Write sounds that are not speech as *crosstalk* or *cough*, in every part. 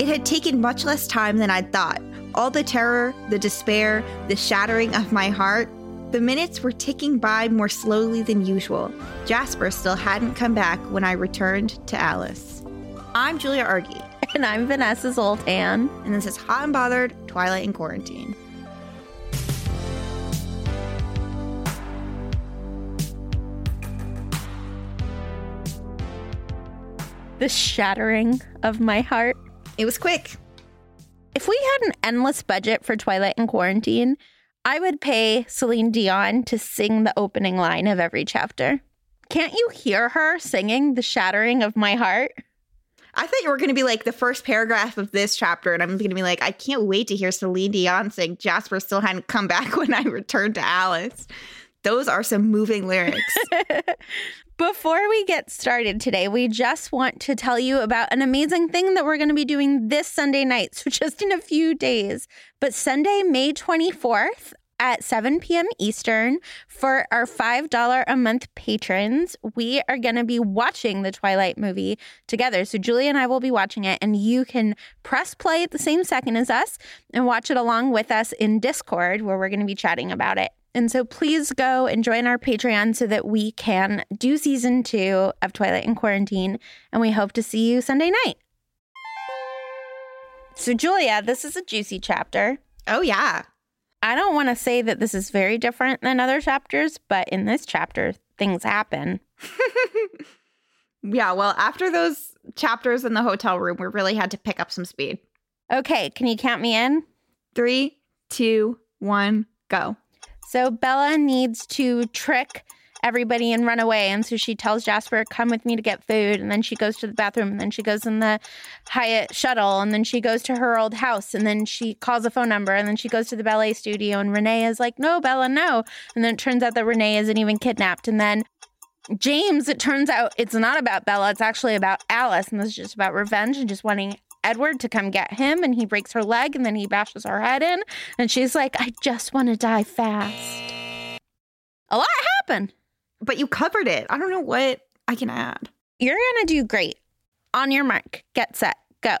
It had taken much less time than I'd thought. All the terror, the despair, the shattering of my heart the minutes were ticking by more slowly than usual. Jasper still hadn't come back when I returned to Alice. I'm Julia Argy. *laughs* And I'm Vanessa Zoltan. And this is Hot and Bothered Twilight in Quarantine. The shattering of my heart. It was quick. If we had an endless budget for Twilight in Quarantine, I would pay Celine Dion to sing the opening line of every chapter. Can't you hear her singing the shattering of my heart? I thought you were going to be like the first paragraph of this chapter, and I'm going to be like, I can't wait to hear Celine Dion sing Jasper still hadn't come back when I returned to Alice. Those are some moving lyrics. *laughs* Before we get started today, we just want to tell you about an amazing thing that we're going to be doing this Sunday night. So, *laughs* just in a few days, but Sunday, May 24th, at 7 p.m. Eastern for our $5 a month patrons. We are going to be watching the Twilight movie together. So Julie and I will be watching it, and you can press play at the same second as us and watch it along with us in Discord, where we're going to be chatting about it. And so please go and join our Patreon so that we can do season two of Twilight in Quarantine. And we hope to see you Sunday night. So, Julia, this is a juicy chapter. Oh, yeah. I don't want to say that this is very different than other chapters, but in this chapter, things happen. *laughs* yeah, well, after those chapters in the hotel room, we really had to pick up some speed. Okay, can you count me in? Three, two, one, go. So Bella needs to trick everybody and run away. And so she tells Jasper, come with me to get food. And then she goes to the bathroom. And then she goes in the Hyatt shuttle. And then she goes to her old house. And then she calls a phone number. And then she goes to the ballet studio. And Renee is like, no, Bella, no. And then it turns out that Renee isn't even kidnapped. And then James, it turns out it's not about Bella. It's actually about Alice. And this is just about revenge and just wanting Edward to come get him and he breaks her leg and then he bashes her head in. And she's like, I just want to die fast. A lot happened. But you covered it. I don't know what I can add. You're going to do great. On your mark, get set, go.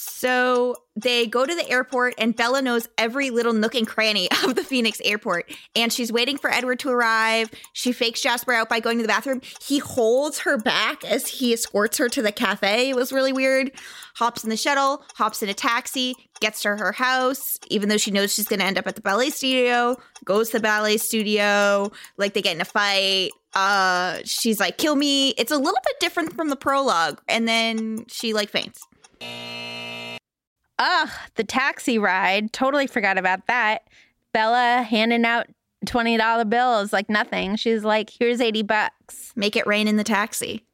So they go to the airport, and Bella knows every little nook and cranny *laughs* of the Phoenix airport. And she's waiting for Edward to arrive. She fakes Jasper out by going to the bathroom. He holds her back as he escorts her to the cafe. It was really weird. Hops in the shuttle, hops in a taxi, gets to her house, even though she knows she's going to end up at the ballet studio, goes to the ballet studio. Like they get in a fight. Uh, she's like, kill me. It's a little bit different from the prologue. And then she like faints. Ugh, the taxi ride. Totally forgot about that. Bella handing out $20 bills like nothing. She's like, here's 80 bucks. Make it rain in the taxi.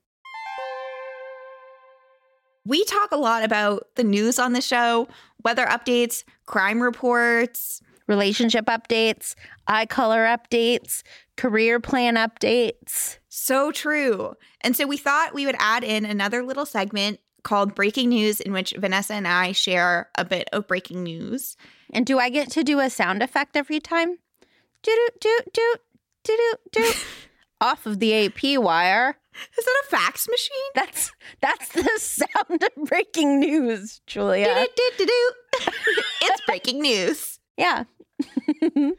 We talk a lot about the news on the show, weather updates, crime reports, relationship updates, eye color updates, career plan updates. So true. And so we thought we would add in another little segment called Breaking News, in which Vanessa and I share a bit of breaking news. And do I get to do a sound effect every time? Do do do do do do off of the AP wire. Is that a fax machine? That's that's the sound of breaking news, Julia. Do do do do. it's breaking news. Yeah. *laughs*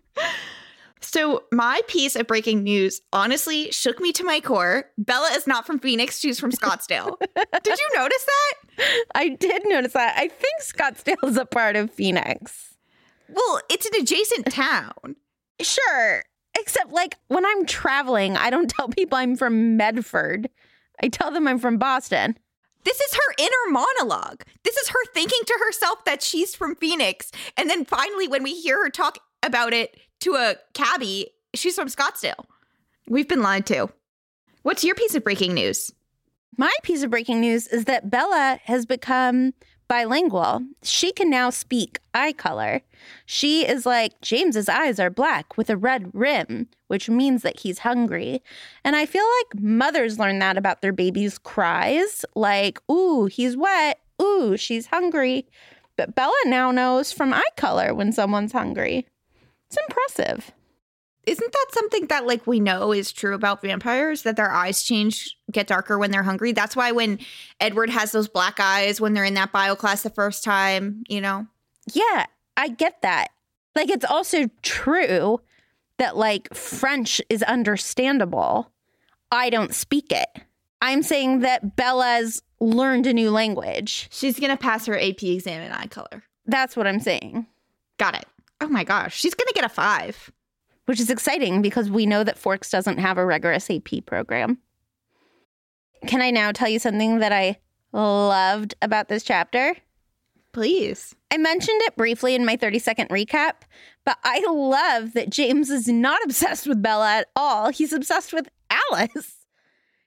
So, my piece of breaking news honestly shook me to my core. Bella is not from Phoenix, she's from Scottsdale. did you notice that? *laughs* I did notice that. I think Scottsdale is a part of Phoenix. Well, it's an adjacent town. Sure. Except, like, when I'm traveling, I don't tell people I'm from Medford. I tell them I'm from Boston. This is her inner monologue. This is her thinking to herself that she's from Phoenix. And then finally, when we hear her talk about it to a cabbie, she's from Scottsdale. We've been lied to. What's your piece of breaking news? My piece of breaking news is that Bella has become bilingual. She can now speak eye color. She is like, James's eyes are black with a red rim, which means that he's hungry. And I feel like mothers learn that about their baby's cries, like, ooh, he's wet. Ooh, she's hungry. But Bella now knows from eye color when someone's hungry. Impressive. Isn't that something that like we know is true about vampires that their eyes change get darker when they're hungry? That's why when edward has those black eyes when they're in that bio class the first time you know? Yeah i get that. Like it's also true that like french is understandable. I don't speak it. I'm saying that bella's learned a new language. She's gonna pass her ap exam in eye color. That's what i'm saying. Got it oh my gosh she's gonna get a five which is exciting because we know that Forks doesn't have a rigorous AP program. Can I now tell you something that I loved about this chapter? Please. I mentioned it briefly in my 30 second recap, but I love that James is not obsessed with Bella at all. He's obsessed with Alice.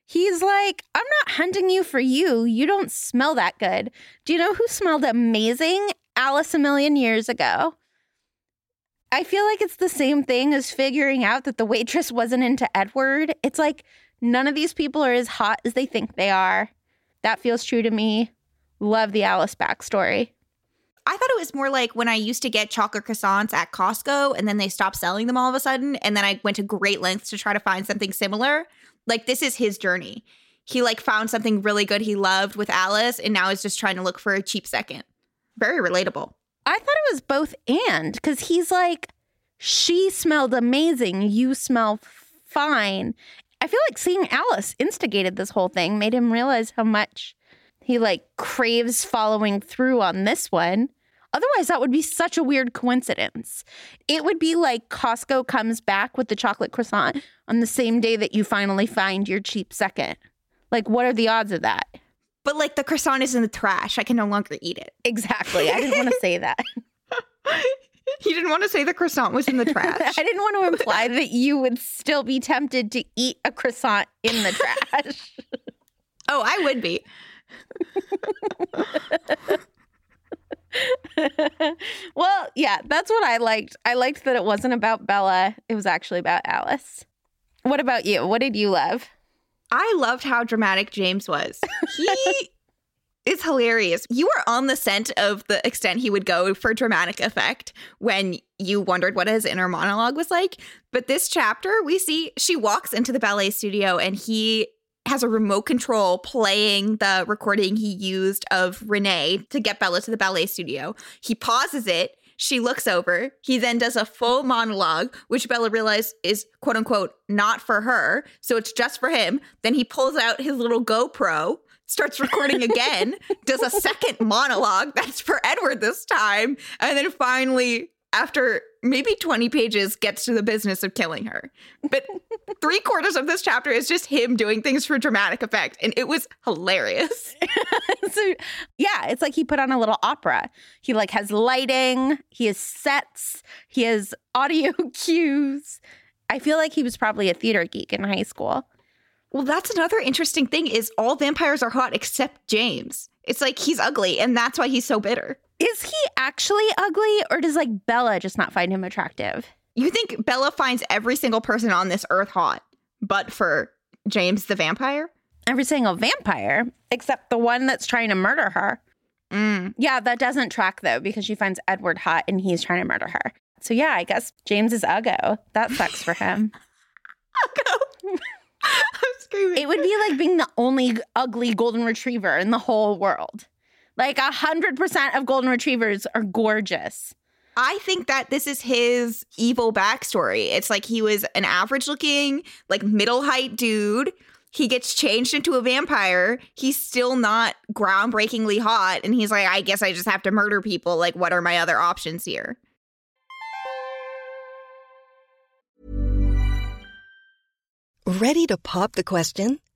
He's like, I'm not hunting you for you. You don't smell that good. Do you know who smelled amazing? Alice a million years ago. I feel like it's the same thing as figuring out that the waitress wasn't into Edward. It's like none of these people are as hot as they think they are. That feels true to me. Love the Alice backstory. I thought it was more like when I used to get chocolate croissants at Costco and then they stopped selling them all of a sudden. And then I went to great lengths to try to find something similar. Like, this is his journey. He like found something really good he loved with Alice and now is just trying to look for a cheap second. Very relatable. I thought it was both and because he's like, she smelled amazing. You smell fine. I feel like seeing Alice instigated this whole thing, made him realize how much he like craves following through on this one. Otherwise, that would be such a weird coincidence. It would be like Costco comes back with the chocolate croissant on the same day that you finally find your cheap second. Like, what are the odds of that? But like the croissant is in the trash. I can no longer eat it. Exactly. I didn't want to say that. *laughs* You didn't want to say the croissant was in the *laughs* trash. I didn't want to imply *laughs* that you would still be tempted to eat a croissant in the trash. oh, I would be. well, yeah, that's what I liked. I liked that it wasn't about Bella, it was actually about Alice. What about you? What did you love? I loved how dramatic James was. He *laughs* is hilarious. You were on the scent of the extent he would go for dramatic effect when you wondered what his inner monologue was like. But this chapter, we see she walks into the ballet studio and he has a remote control playing the recording he used of Renee to get Bella to the ballet studio. He pauses it she looks over. He then does a full monologue, which Bella realizes is quote unquote not for her. So it's just for him. Then he pulls out his little GoPro, starts recording again, does a second *laughs* monologue that's for Edward this time. And then finally after maybe 20 pages gets to the business of killing her. But *laughs* three quarters of this chapter is just him doing things for dramatic effect. And it was hilarious. *laughs* so yeah, it's like he put on a little opera. He like has lighting, he has sets, he has audio *laughs* cues. I feel like he was probably a theater geek in high school. Well, that's another interesting thing is all vampires are hot except James. It's like he's ugly and that's why he's so bitter. Is he actually ugly or does like Bella just not find him attractive? You think Bella finds every single person on this earth hot, but for James the vampire? Every single vampire, except the one that's trying to murder her. Mm. Yeah, that doesn't track though because she finds Edward hot and he's trying to murder her. So yeah, I guess James is Uggo. That sucks for him. *laughs* Uggo. *laughs* I'm screaming. It would be like being the only ugly golden retriever in the whole world. Like a hundred percent of golden retrievers are gorgeous. I think that this is his evil backstory. It's like he was an average looking, like middle height dude. He gets changed into a vampire. He's still not groundbreakingly hot. And he's like, I guess I just have to murder people. Like, what are my other options here? Ready to pop the question?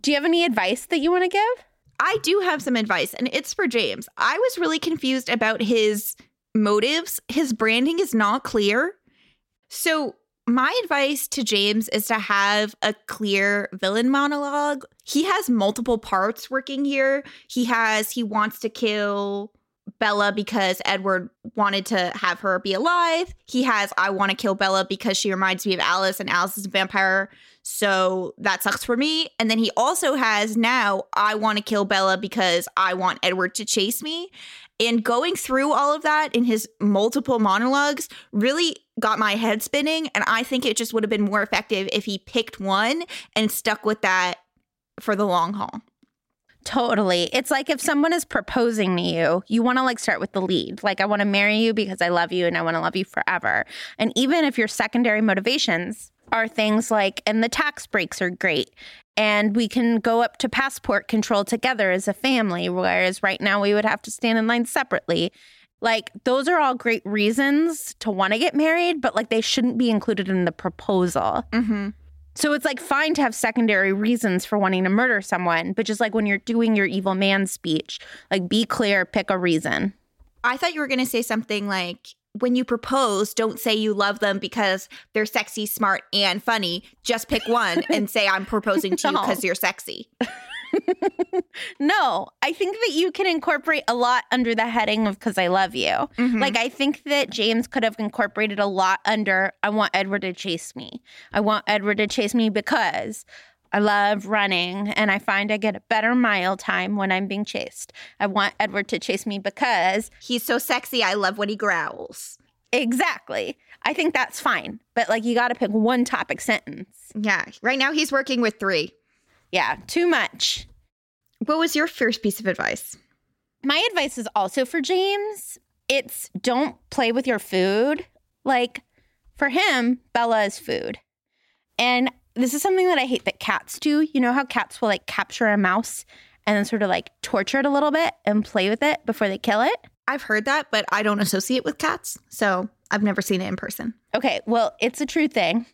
Do you have any advice that you want to give? I do have some advice, and it's for James. I was really confused about his motives. His branding is not clear. So, my advice to James is to have a clear villain monologue. He has multiple parts working here. He has, he wants to kill Bella because Edward wanted to have her be alive. He has, I want to kill Bella because she reminds me of Alice and Alice is a vampire. So that sucks for me. And then he also has now, I want to kill Bella because I want Edward to chase me. And going through all of that in his multiple monologues really got my head spinning. And I think it just would have been more effective if he picked one and stuck with that for the long haul. Totally. It's like if someone is proposing to you, you want to like start with the lead. Like, I want to marry you because I love you and I want to love you forever. And even if your secondary motivations are things like, and the tax breaks are great, and we can go up to passport control together as a family, whereas right now we would have to stand in line separately. Like, those are all great reasons to want to get married, but like they shouldn't be included in the proposal. Mm-hmm. So it's like fine to have secondary reasons for wanting to murder someone, but just like when you're doing your evil man speech, like be clear, pick a reason. I thought you were going to say something like, when you propose, don't say you love them because they're sexy, smart, and funny. Just pick one and say, I'm proposing to you *laughs* because you're sexy. *laughs* no, I think that you can incorporate a lot under the heading of because I love you. Mhm. Like, I think that James could have incorporated a lot under I want Edward to chase me. I want Edward to chase me because I love running and I find I get a better mile time when I'm being chased. I want Edward to chase me because He's so sexy. I love when he growls. exactly. I think that's fine. But like, you got to pick one topic sentence. Yeah. Right now, he's working with three. Yeah, too much. What was your first piece of advice? My advice is also for James. It's don't play with your food. Like for him, Bella is food. And this is something that I hate that cats do. You know how cats will like capture a mouse and then sort of like torture it a little bit and play with it before they kill it? I've heard that, but I don't associate with cats. So I've never seen it in person. Okay, well, it's a true thing.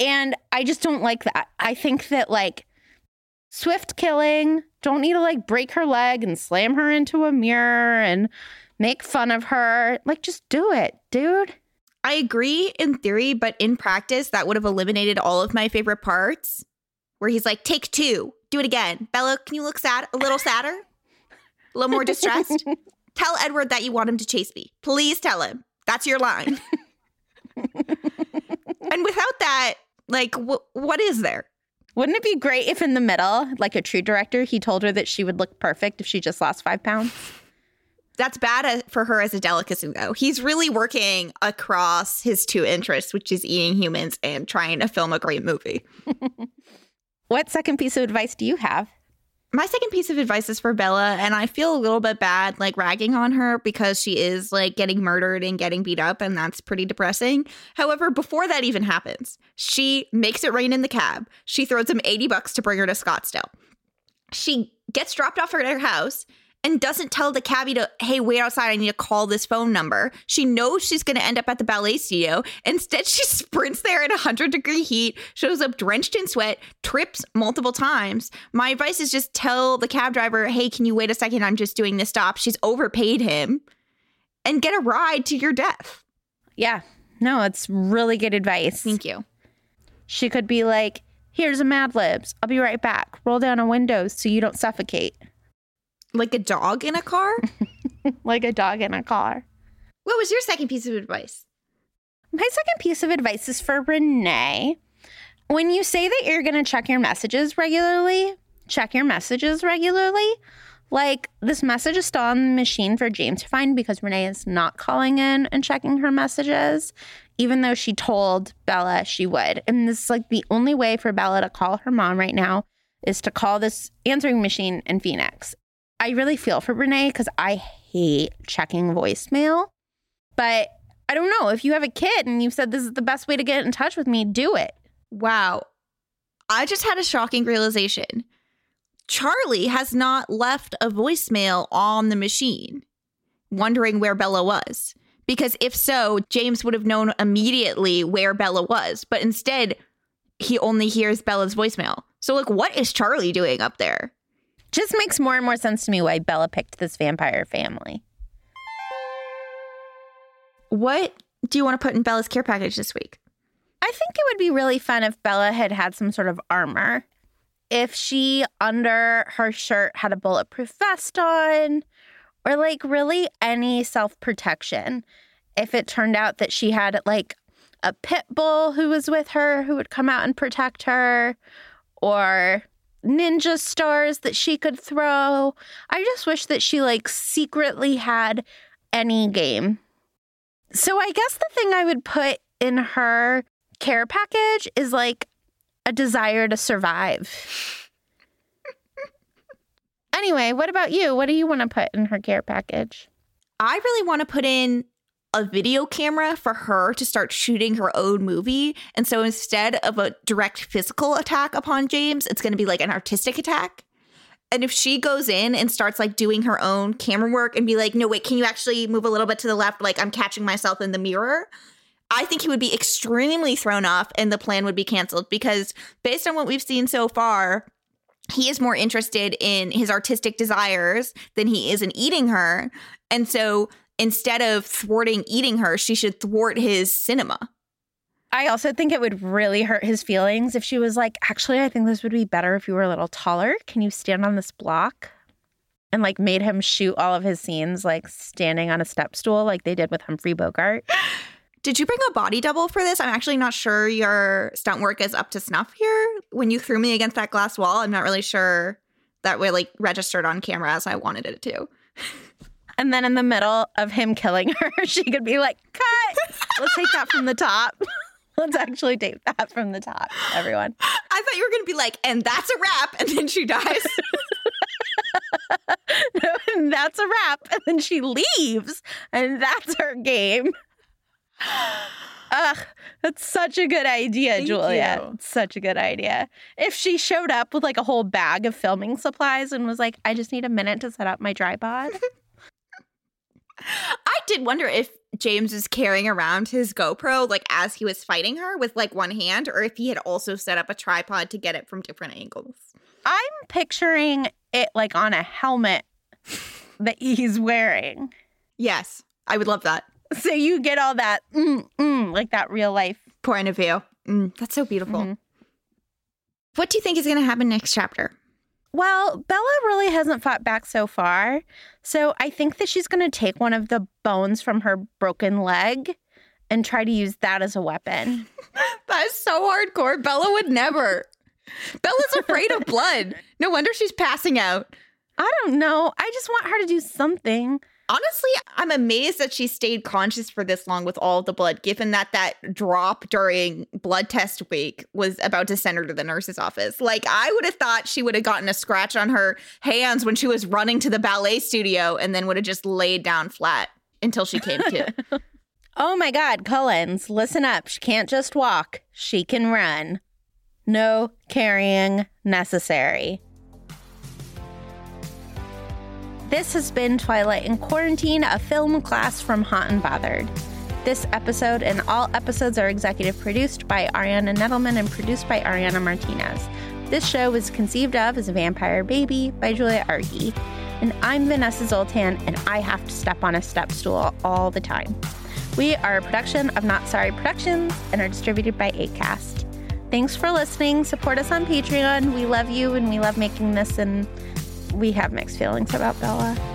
And I just don't like that. I think that like swift killing, don't need to like break her leg and slam her into a mirror and make fun of her. Like just do it, dude. I agree in theory, but in practice, that would have eliminated all of my favorite parts. Where he's like, take two, do it again. Bella, can you look sad? A little sadder? A little more distressed? *laughs* tell Edward that you want him to chase me. Please tell him. That's your line. *laughs* and without that, like, wh- what is there? Wouldn't it be great if in the middle, like a true director, he told her that she would look perfect if she just lost five pounds? That's bad uh, for her as a delicacy, though. He's really working across his two interests, which is eating humans and trying to film a great movie. *laughs* What second piece of advice do you have? My second piece of advice is for Bella, and I feel a little bit bad like ragging on her because she is like getting murdered and getting beat up, and that's pretty depressing. However, before that even happens, she makes it rain in the cab. She throws him 80 bucks to bring her to Scottsdale. She gets dropped off at her house, and doesn't tell the cabbie to, hey, wait outside. I need to call this phone number. She knows she's going to end up at the ballet studio. Instead, *laughs* she sprints there in 100 degree heat, shows up drenched in sweat, trips multiple times. My advice is just tell the cab driver, hey, can you wait a second? I'm just doing this stop. She's overpaid him and get a ride to your death. Yeah. No, it's really good advice. Thank you. She could be like, here's a Mad Libs. I'll be right back. Roll down a window so you don't suffocate. Like a dog in a car? *laughs* like a dog in a car. what was your second piece of advice? My second piece of advice is for Renee. When you say that you're going to check your messages regularly, check your messages regularly. Like this message is still on the machine for James to find because Renee is not calling in and checking her messages, even though she told Bella she would. And this is like the only way for Bella to call her mom right now is to call this answering machine in Phoenix. I really feel for Renee because I hate checking voicemail. But I don't know. If you have a kid and you said this is the best way to get in touch with me, do it. Wow. I just had a shocking realization. Charlie has not left a voicemail on the machine, wondering where Bella was. Because if so, James would have known immediately where Bella was. But instead, he only hears Bella's voicemail. So, like, what is Charlie doing up there? Just makes more and more sense to me why Bella picked this vampire family. What do you want to put in Bella's care package this week? I think it would be really fun if Bella had had some sort of armor. If she, under her shirt, had a bulletproof vest on, or like really any self protection. If it turned out that she had like a pit bull who was with her who would come out and protect her, or ninja stars that she could throw. I just wish that she like secretly had any game. So I guess the thing I would put in her care package is like a desire to survive. anyway, what about you? What do you want to put in her care package? I really want to put in a video camera for her to start shooting her own movie. And so instead of a direct physical attack upon James, it's going to be like an artistic attack. And if she goes in and starts like doing her own camera work and be like, no, wait, can you actually move a little bit to the left? Like I'm catching myself in the mirror. I think he would be extremely thrown off and the plan would be canceled because based on what we've seen so far, he is more interested in his artistic desires than he is in eating her. And so instead of thwarting eating her, she should thwart his cinema. I also think it would really hurt his feelings if she was like, actually, I think this would be better if you were a little taller. Can you stand on this block? And like made him shoot all of his scenes like standing on a step stool like they did with Humphrey Bogart. *gasps* Did you bring a body double for this? I'm actually not sure your stunt work is up to snuff here. When you threw me against that glass wall, I'm not really sure that we like registered on camera as I wanted it to. *laughs* And then in the middle of him killing her, *laughs* she could be like, cut. Let's take that from the top. *laughs* Let's actually take that from the top, everyone. I thought you were going to be like, and that's a wrap. And then she dies. *laughs* no, and that's a wrap. And then she leaves, and that's her game. Ugh, that's such a good idea, Thank Julia. you. Such a good idea. If she showed up with like a whole bag of filming supplies and was like, I just need a minute to set up my tripod. I did wonder if James was carrying around his GoPro like as he was fighting her with like one hand, or if he had also set up a tripod to get it from different angles. I'm picturing it like on a helmet that he's wearing. Yes, I would love that So you get all that, mm, mm, like that real life. point of view. Mm, that's so beautiful. Mhm. What do you think is going to happen next chapter? Well, Bella really hasn't fought back so far. So I think that she's going to take one of the bones from her broken leg and try to use that as a weapon. *laughs* That is so hardcore. Bella would never. Bella's afraid of *laughs* blood. No wonder she's passing out. I don't know. I just want her to do something. Honestly, I'm amazed that she stayed conscious for this long with all the blood, given that that drop during blood test week was about to send her to the nurse's office. Like, I would have thought she would have gotten a scratch on her hands when she was running to the ballet studio and then would have just laid down flat until she came to. *laughs* Oh my God, Cullens, listen up. She can't just walk, she can run. No carrying necessary. This has been Twilight in Quarantine, a film class from Hot and Bothered. This episode and all episodes are executive produced by Ariana Nedelman and produced by Ariana Martinez. This show was conceived of as a vampire baby by Julia Argy. And I'm Vanessa Zoltan, and I have to step on a step stool all the time. We are a production of Not Sorry Productions and are distributed by ACAST. Thanks for listening. Support us on Patreon. We love you and we love making this, and we have mixed feelings about Bella.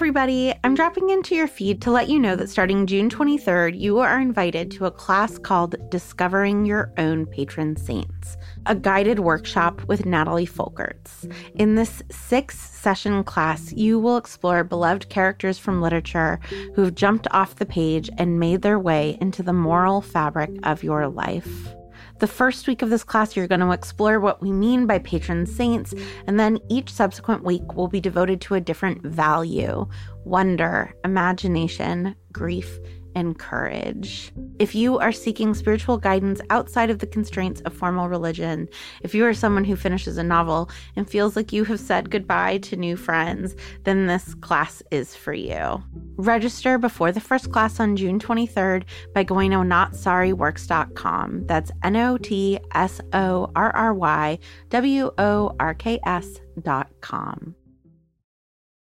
Everybody. I'm dropping into your feed to let you know that starting June 23rd, you are invited to a class called Discovering Your Own Patron Saints, a guided workshop with Natalie Folkerts. In this six session class, you will explore beloved characters from literature who've jumped off the page and made their way into the moral fabric of your life. The first week of this class, you're going to explore what we mean by patron saints, and then each subsequent week will be devoted to a different value wonder, imagination, grief, and courage. If you are seeking spiritual guidance outside of the constraints of formal religion, if you are someone who finishes a novel and feels like you have said goodbye to new friends, then this class is for you. Register before the first class on June 23rd by going to notsorryworks.com. That's N O T S O R R Y W O R K S.com.